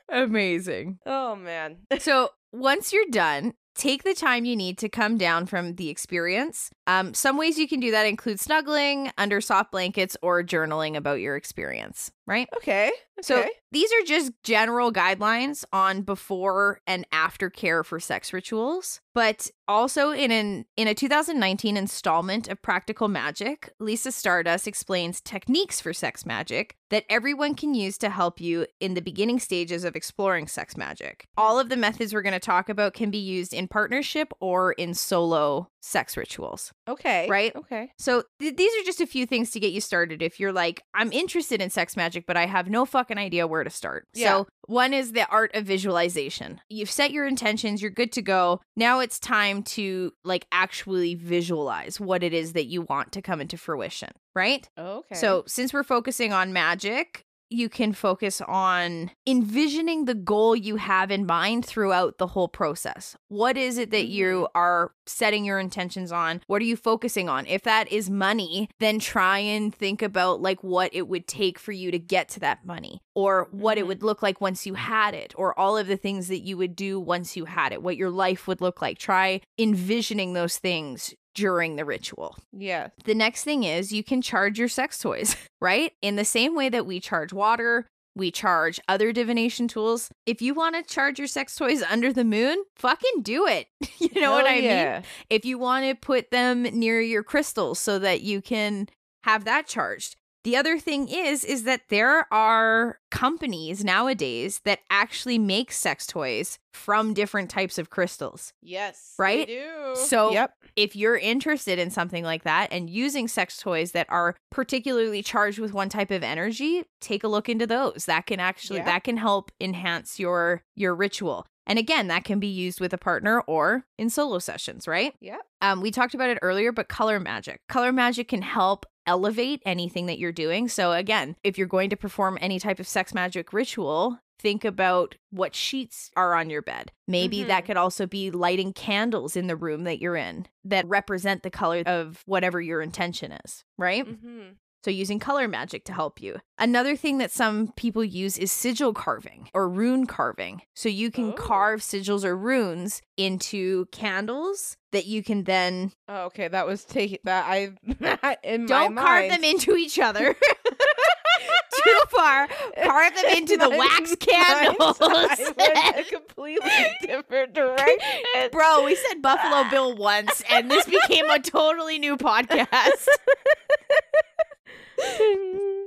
Amazing. oh man. [laughs] So once you're done, take the time you need to come down from the experience. Um, some ways you can do that include snuggling under soft blankets or journaling about your experience, right? Okay. okay. So these are just general guidelines on before and after care for sex rituals. But also in an in a 2019 installment of Practical Magic, Lisa Stardust explains techniques for sex magic that everyone can use to help you in the beginning stages of exploring sex magic. All of the methods we're going to talk about can be used in partnership or in solo sex rituals. okay. right? Okay. So th- these are just a few things to get you started if you're like, I'm interested in sex magic, but I have no fucking idea where to start. Yeah. So one is the art of visualization. You've set your intentions, you're good to go. Now it's time to like actually visualize what it is that you want to come into fruition, right? Okay. So, since we're focusing on magic, you can focus on envisioning the goal you have in mind throughout the whole process. What is it that you are setting your intentions on? What are you focusing on? If that is money, then try and think about like what it would take for you to get to that money or what it Mhm. would look like once you had it or all of the things that you would do once you had it, what your life would look like. Try envisioning those things during the ritual. yeah. The next thing is you can charge your sex toys, [laughs] right? In the same way that we charge water, we charge other divination tools. If you want to charge your sex toys under the moon, fucking do it. [laughs] you know what Hell I mean? If you want to put them near your crystals so that you can have that charged. The other thing is is that there are companies nowadays that actually make sex toys from different types of crystals. Yes. Right? They do. So- Yep. if you're interested in something like that and using sex toys that are particularly charged with one type of energy, take a look into those. That can actually Yeah. that can help enhance your your ritual. And again, that can be used with a partner or in solo sessions, right? Yep. Um, we talked about it earlier, but color magic. Color magic can help elevate anything that you're doing. So again, if you're going to perform any type of sex magic ritual, think about what sheets are on your bed. Maybe that Mhm. could also be lighting candles in the room that you're in that represent the color of whatever your intention is, right? Mm-hmm. So, using color magic to help you. Another thing that some people use is sigil carving or rune carving. So, you can Oh. carve sigils or runes into candles that you can then Oh, okay, that was taking that I [laughs] in don't carve mind. them into each other. [laughs] Too far. Carve them [laughs] into the My wax candles. I went a completely different direction. Bro, we said Buffalo Bill once, and this became a totally new podcast.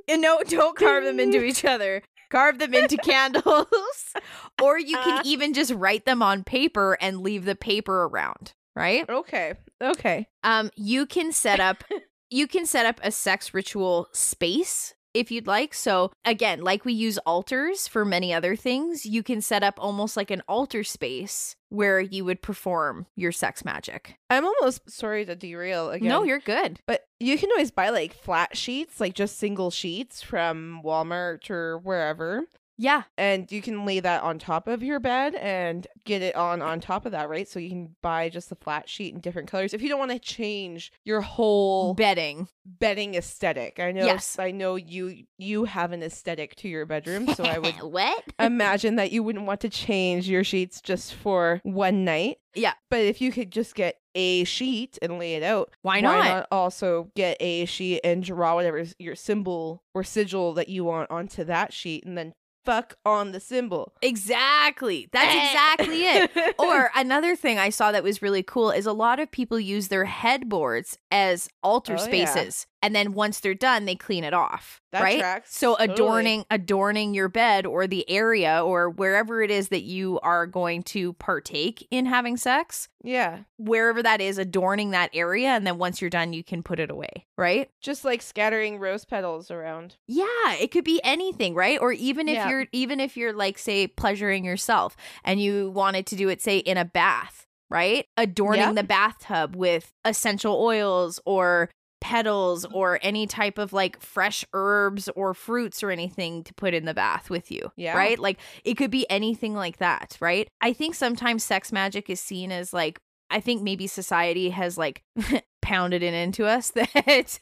And no, don't carve them into each other. Carve them into candles. [laughs] or you can Uh. even just write them on paper and leave the paper around, right? okay, okay. Um, you can set up [laughs] you can set up a sex ritual space if you'd like. So again, like we use altars for many other things, you can set up almost like an altar space where you would perform your sex magic. I'm almost sorry to derail again. No, you're good. But you can always buy like flat sheets, like just single sheets from Walmart or wherever. Yeah. And you can lay that on top of your bed and get it on on top of that, right? So you can buy just the flat sheet in different colors if you don't want to change your whole Bedding. bedding aesthetic. I know Yes. I know you you have an aesthetic to your bedroom, so I would [laughs] what? [laughs] imagine that you wouldn't want to change your sheets just for one night. Yeah. But if you could just get a sheet and lay it out, Why not? why not also get a sheet and draw whatever your symbol or sigil that you want onto that sheet and then fuck on the symbol? Exactly. That's eh. exactly it. [laughs] Or another thing I saw that was really cool is a lot of people use their headboards as altar Oh, spaces. And then once they're done, they clean it off. That right? tracks. So Totally. adorning adorning your bed or the area or wherever it is that you are going to partake in having sex, yeah. wherever that is, adorning that area and then once you're done you can put it away, right? Just like scattering rose petals around. Yeah, it could be anything, right? Or even if Yeah. you're even if you're like say pleasuring yourself and you wanted to do it say in a bath, right? Adorning the bathtub with essential oils or petals or any type of like fresh herbs or fruits or anything to put in the bath with you. Yeah. Right? Like it could be anything like that, right? I think sometimes sex magic is seen as like I think maybe society has like [laughs] pounded it into us [laughs] that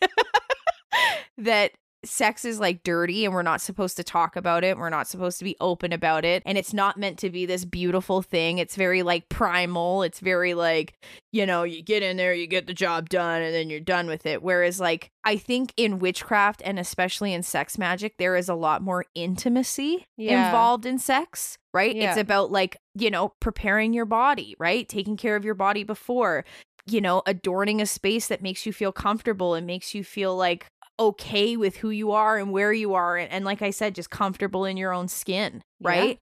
that sex is like dirty and we're not supposed to talk about it. We're not supposed to be open about it. And it's not meant to be this beautiful thing. It's very like primal. It's very like, you know, you get in there, you get the job done, and then you're done with it. Whereas, like, I think in witchcraft and especially in sex magic, there is a lot more intimacy Yeah. involved in sex, right? It's about like, you know, preparing your body, right? Taking care of your body before you know, adorning a space that makes you feel comfortable and makes you feel like okay with who you are and where you are. And, and like I said, just comfortable in your own skin, right?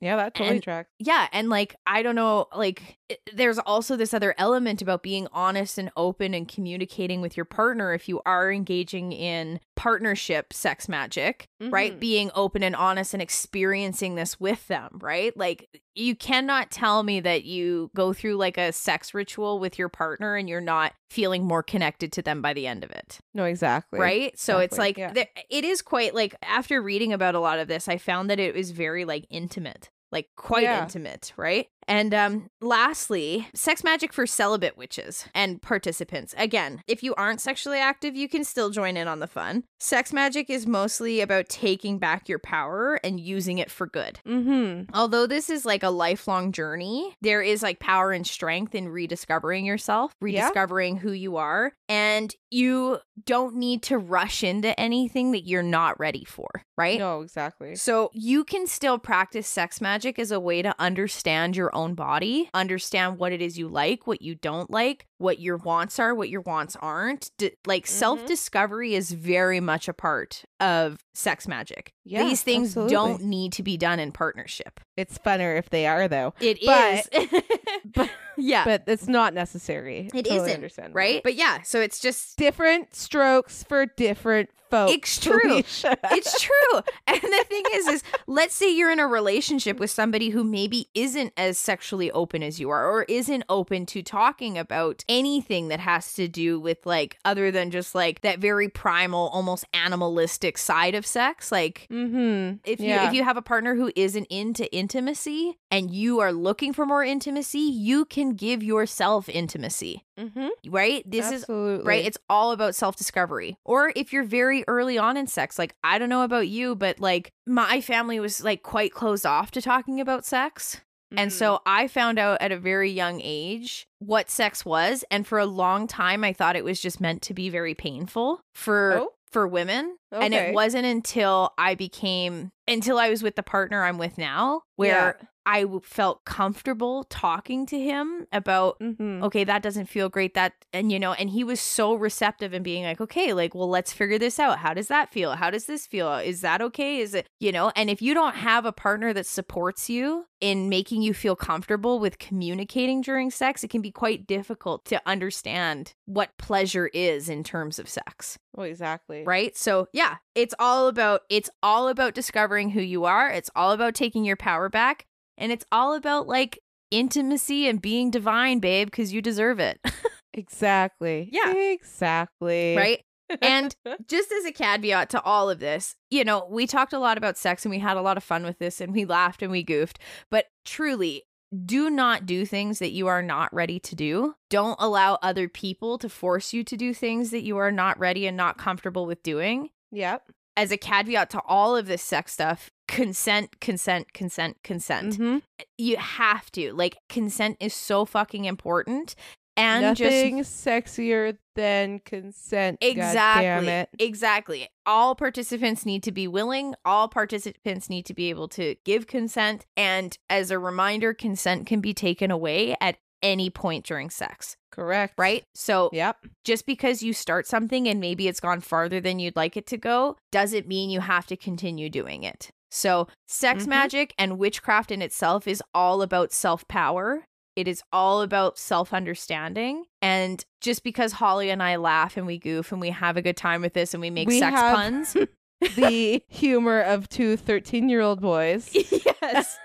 Yeah, that totally And- tracks. Yeah. And like, I don't know, like, i- there's also this other element about being honest and open and communicating with your partner if you are engaging in partnership sex magic, right? Mhm. Being open and honest and experiencing this with them, right? Like, you cannot tell me that you go through like a sex ritual with your partner and you're not feeling more connected to them by the end of it No, exactly. right so it's like yeah. there- it is quite like after reading about a lot of this i found that it was very like intimate like quite Yeah. intimate right and um lastly sex magic for celibate witches and participants again if you aren't sexually active you can still join in on the fun sex magic is mostly about taking back your power and using it for good Mm-hmm. Although this is like a lifelong journey, there is like power and strength in rediscovering yourself, Yeah. rediscovering who you are, and you don't need to rush into anything that you're not ready for, right? No, exactly. So you can still practice sex magic as a way to understand your own body, understand what it is you like, what you don't like, what your wants are, what your wants aren't. D- like Mhm. self-discovery is very much a part of sex magic. Yeah, These things absolutely. don't need to be done in partnership. It's funner if they are though. It But- is. [laughs] but- yeah. But it's not necessary. It Totally isn't, understandable. right? But yeah, so it's just Different strokes for different folks. It's true. Felicia. it's true. [laughs] And the thing is is let's say you're in a relationship with somebody who maybe isn't as sexually open as you are or isn't open to talking about anything that has to do with like other than just like that very primal, almost animalistic side of sex. Like Mm-hmm. if you if you have a partner who isn't into intimacy and you are looking for more intimacy, you can give yourself intimacy, Mm-hmm. right? This is right it's all about self-discovery or if you're very early on in sex like i don't know about you but like my family was like quite closed off to talking about sex and Mm. so i found out at a very young age what sex was and for a long time i thought it was just meant to be very painful for Oh. for women and it wasn't until i became until i was with the partner i'm with now where I felt comfortable talking to him about Yeah. Mhm. okay that doesn't feel great that and you know and he was so receptive and being like okay like well let's figure this out. How does that feel? How does this feel? Is that okay? Is it you know? And if you don't have a partner that supports you in making you feel comfortable with communicating during sex it can be quite difficult to understand what pleasure is in terms of sex. Well, exactly. right? So yeah it's all about it's all about discovering who you are it's all about taking your power back and it's all about like intimacy and being divine babe because you deserve it [laughs] Exactly. Yeah. Exactly. right and [laughs] just as a caveat to all of this, you know, we talked a lot about sex and we had a lot of fun with this and we laughed and we goofed, but truly, do not do things that you are not ready to do. Don't allow other people to force you to do things that you are not ready and not comfortable with doing. Yep. As a caveat to all of this sex stuff, consent, consent, consent, consent. Mhm. You have to. Like, consent is so fucking important. And just Nothing sexier than consent. Exactly. damn it. Exactly. All participants need to be willing. All participants need to be able to give consent. And as a reminder, consent can be taken away at any point during sex, Correct. right? So Yep. just because you start something and maybe it's gone farther than you'd like it to go doesn't mean you have to continue doing it. So, sex Mhm. magic and witchcraft in itself is all about self power. It is all about self understanding. And just because Holly and I laugh and we goof and we have a good time with this and we make We sex have- puns. [laughs] the [laughs] humor of two 13 year old boys. [laughs] yes.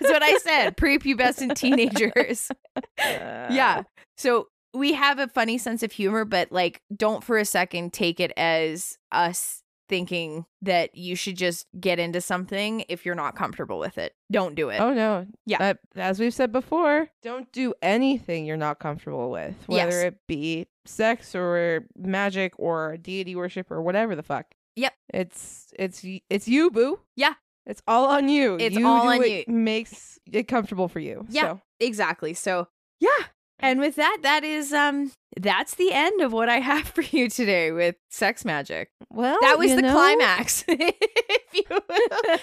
That's what I said. Prepubescent teenagers. [laughs] yeah. So we have a funny sense of humor, but like, don't for a second take it as us thinking that you should just get into something if you're not comfortable with it. Don't do it. Oh no. Yeah. Uh, as we've said before, don't do anything you're not comfortable with, whether Yes. it be sex or magic or deity worship or whatever the fuck. Yep. It's it's it's you, boo. Yeah. It's all on you. It's you all do on what you. Makes it comfortable for you. Yeah. So, Exactly. So, yeah. And with that, that is um that's the end of what I have [laughs] for you today with sex magic. well, That was the know, climax. [laughs] if you will.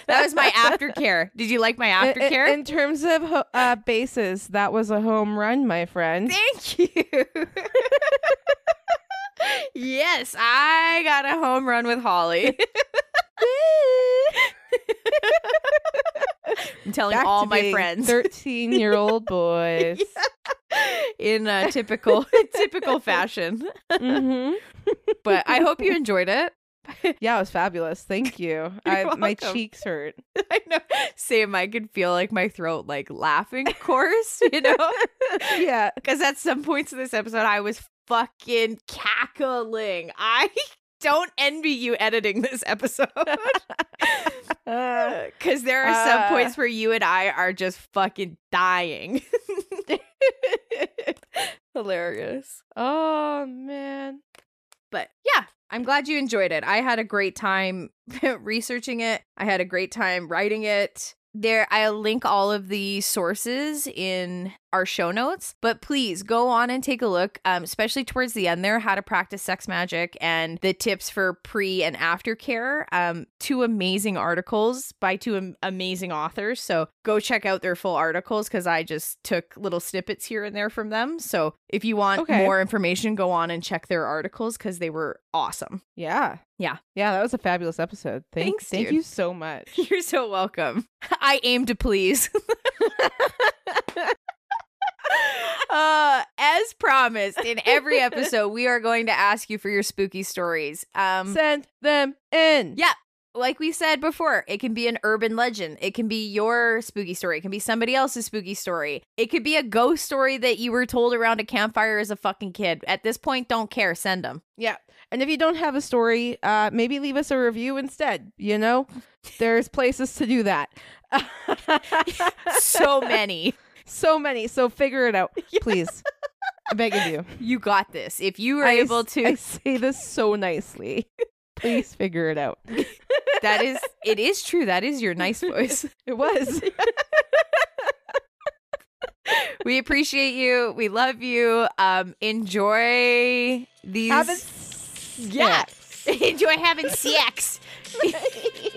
That was my aftercare. Did you like my aftercare? In, terms of ho- uh, bases, that was a home run, my friend. Thank you. [laughs] yes, I got a home run with Holly. [laughs] I'm telling Back all my friends 13 year old boys. [laughs] in a typical [laughs] typical fashion. hmm But I hope you enjoyed it. Yeah, it was fabulous. Thank you. I, my cheeks hurt. I know. Same. I could feel like my throat like laughing, of course, you know? yeah. Because at some points in this episode, I was fucking cackling. I [laughs] don't envy you editing this episode. [laughs] [laughs] Because there are some Uh. points where you and I are just fucking dying. Hilarious. oh man. But yeah, I'm glad you enjoyed it. I had a great time researching it. I had a great time writing it. There, I'll link all of the sources in our show notes, but please go on and take a look, um, especially towards the end there, how to practice sex magic and the tips for pre and after care. Um, two amazing articles by two am- amazing authors. So go check out their full articles because I just took little snippets here and there from them. So if you want Okay. more information, go on and check their articles because they were awesome. Yeah. Yeah. Yeah, that was a fabulous episode. Thank, Thanks, thank dude. you so [laughs] much. You're so welcome. [laughs] I aim to please. [laughs] uh, as promised, in every episode, we are going to ask you for your spooky stories. Um, Send them in. Yeah. Like we said before, it can be an urban legend. It can be your spooky story. It can be somebody else's spooky story. It could be a ghost story that you were told around a campfire as a fucking kid. At this point, don't care. Send them. Yeah. And if you don't have a story, uh, maybe leave us a review instead. You know, there's places to do that. So [laughs] many. so many. So figure it out, [laughs] please. I beg of you. You got this. If you were I able to, I say this so nicely. Please figure it out. [laughs] that is, it is true. That is your nice voice. [laughs] It was. [laughs] we appreciate you. We love you. Um, enjoy these. Have it. yeah. enjoy having sex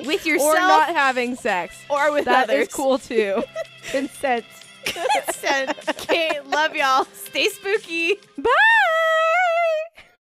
with yourself, Or not having sex. or with That others. is cool too. Consent. Consent. okay, love y'all. Stay spooky. Bye.